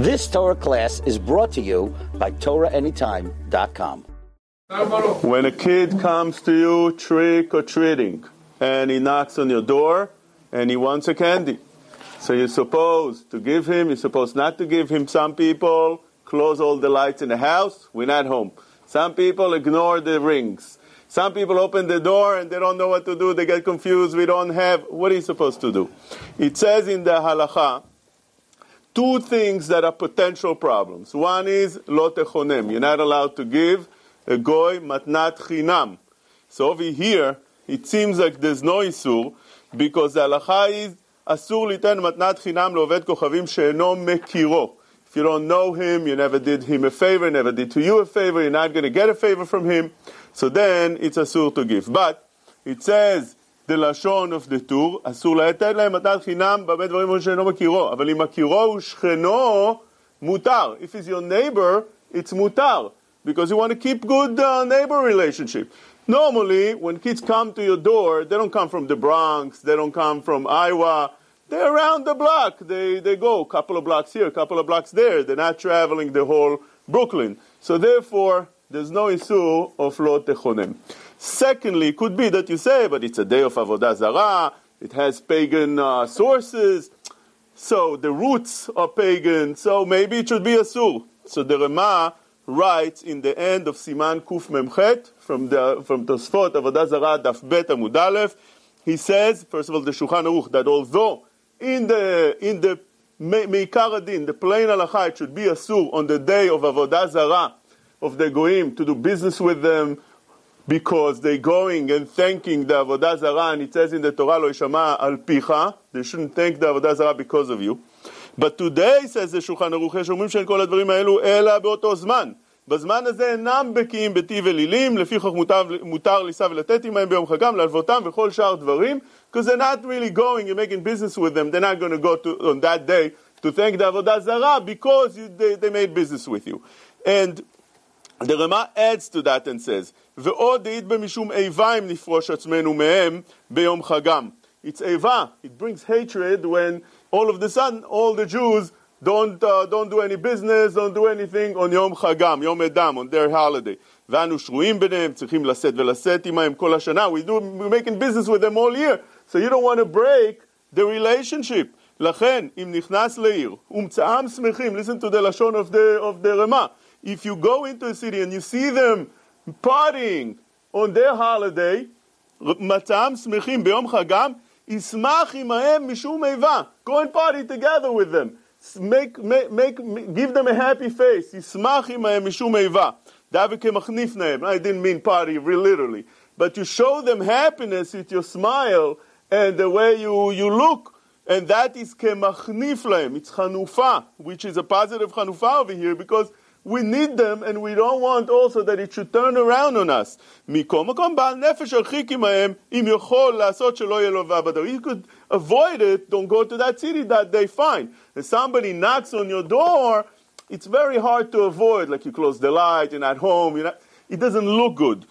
This Torah class is brought to you by TorahAnytime.com. When a kid comes to you trick or treating and he knocks on your door and he wants a candy, so you're supposed to give him, you're supposed not to give him. Some people close all the lights in the house, we're not home. Some people ignore the rings. Some people open the door and they don't know what to do, they get confused, we don't have. What are you supposed to do? It says in the halacha, two things that are potential problems. One is lo techonem. You're not allowed to give a goy matnat chinam. So over here, it seems like there's no isur because the halacha is asur liten matnat chinam le'ovdei kochavim she'eno mekiro. If you don't know him, you never did him a favor, never did to you a favor, you're not going to get a favor from him. So then it's asur to give. But it says the לשון of the tour, אסור לתת להם מתנת חינם בהרבה דברים שאינו מכירו, אבל אם מכירו הוא שכנו, מותר. If he's your neighbor, it's מותר, because you want to keep good uh, neighbor relationship. Normally, when kids come to your door, they don't come from the Bronx, they don't come from Iowa, they're around the block. They, they go a couple of blocks here, a couple of blocks there. They're not traveling the whole Brooklyn. So therefore, there's no issue of lo techonem. Secondly, it could be that you say, but it's a day of Avodah Zarah, it has pagan uh, sources, so the roots are pagan, so maybe it should be a asur. So the Rema writes in the end of Siman Kuf Memchet, from the from Tosfot Avodah Zarah Daf Bet Amud Aleph, he says, first of all, the Shulchan Aruch, that although in the in the Meikar Adin, the plain halacha, it should be a asur on the day of Avodah Zarah of the Goim to do business with them because they're going and thanking the Avodah Zarah, and it says in the Torah, Lo Yishama al Picha, they shouldn't thank the Avodah Zarah because of you. But today, says the Shulchan Aruch, יש אומרים שאין כל הדברים האלו אלא באותו זמן. בזמן הזה אינם בקיאים בטיב אלילים, לפיכך מותר, מותר לישא ולתת עמהם ביום חגם, להלוותם וכל שאר דברים, because they're not really going and making business with them, they're not going to go to, on that day to thank the Avodah Zarah because you, they, they made business with you. And the Rama adds to that and says, ועוד במשום איבה אם נפרוש עצמנו מהם ביום חגם. It's איבה, it brings hatred when all of the sudden all the Jews don't, uh, don't do any business, don't do anything on יום חגם, יום אידם, on their holiday. ואנו שרויים ביניהם, צריכים לשאת ולשאת עמהם כל השנה. We do, we're making business with them all year, so you don't want to break the relationship. לכן, אם נכנס לעיר, ומצאם שמחים, listen to the לשון of the, of the רמה If you go into a city and you see them partying on their holiday, מצאם שמחים ביום חגם, ישמח עמהם משום איבה. Go and party together with them. Make, make, make, give them a happy face. ישמח עמהם משום איבה. דווקא כמחניף להם. I didn't mean party literally. But you show them happiness with your smile and the way you, you look. And that is kemachnif lahem. It's chanufa, which is a positive chanufa over here because we need them and we don't want also that it should turn around on us. מכל מקום בעל נפש הרחיק עמהם אם יכול לעשות שלא יהיה לו ועבדו. You could avoid it, don't go to that city that day, fine. If somebody knocks on your door, it's very hard to avoid, like you close the light, you're at home, you're not, it doesn't look good.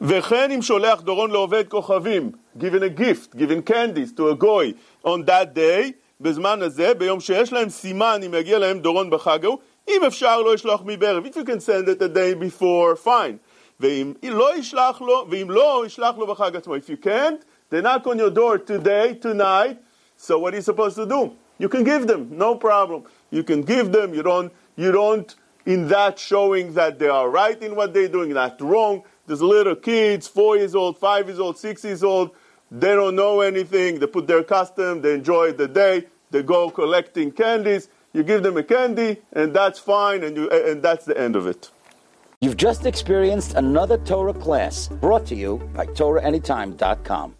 וכן אם שולח דורון לעובד כוכבים, giving a gift, giving candies to a goy on that day, בזמן הזה, ביום שיש להם סימן אם יגיע להם דורון בחג ההוא, אם אפשר לא ישלח מבערב. If you can send it a day before, fine. ואם לא ישלח לו, ואם לא, ישלח לו בחג עצמו. If you can't, they knock on your door today, tonight, so what are you supposed to do? You can give them, no problem. You can give them, you don't, you don't, in that showing that they are right in what they're doing, not wrong. There's little kids, four years old, five years old, six years old, they don't know anything, they put their custom, they enjoy the day, they go collecting candies, you give them a candy, and that's fine, and, you, and that's the end of it. You've just experienced another Torah class brought to you by TorahAnytime.com.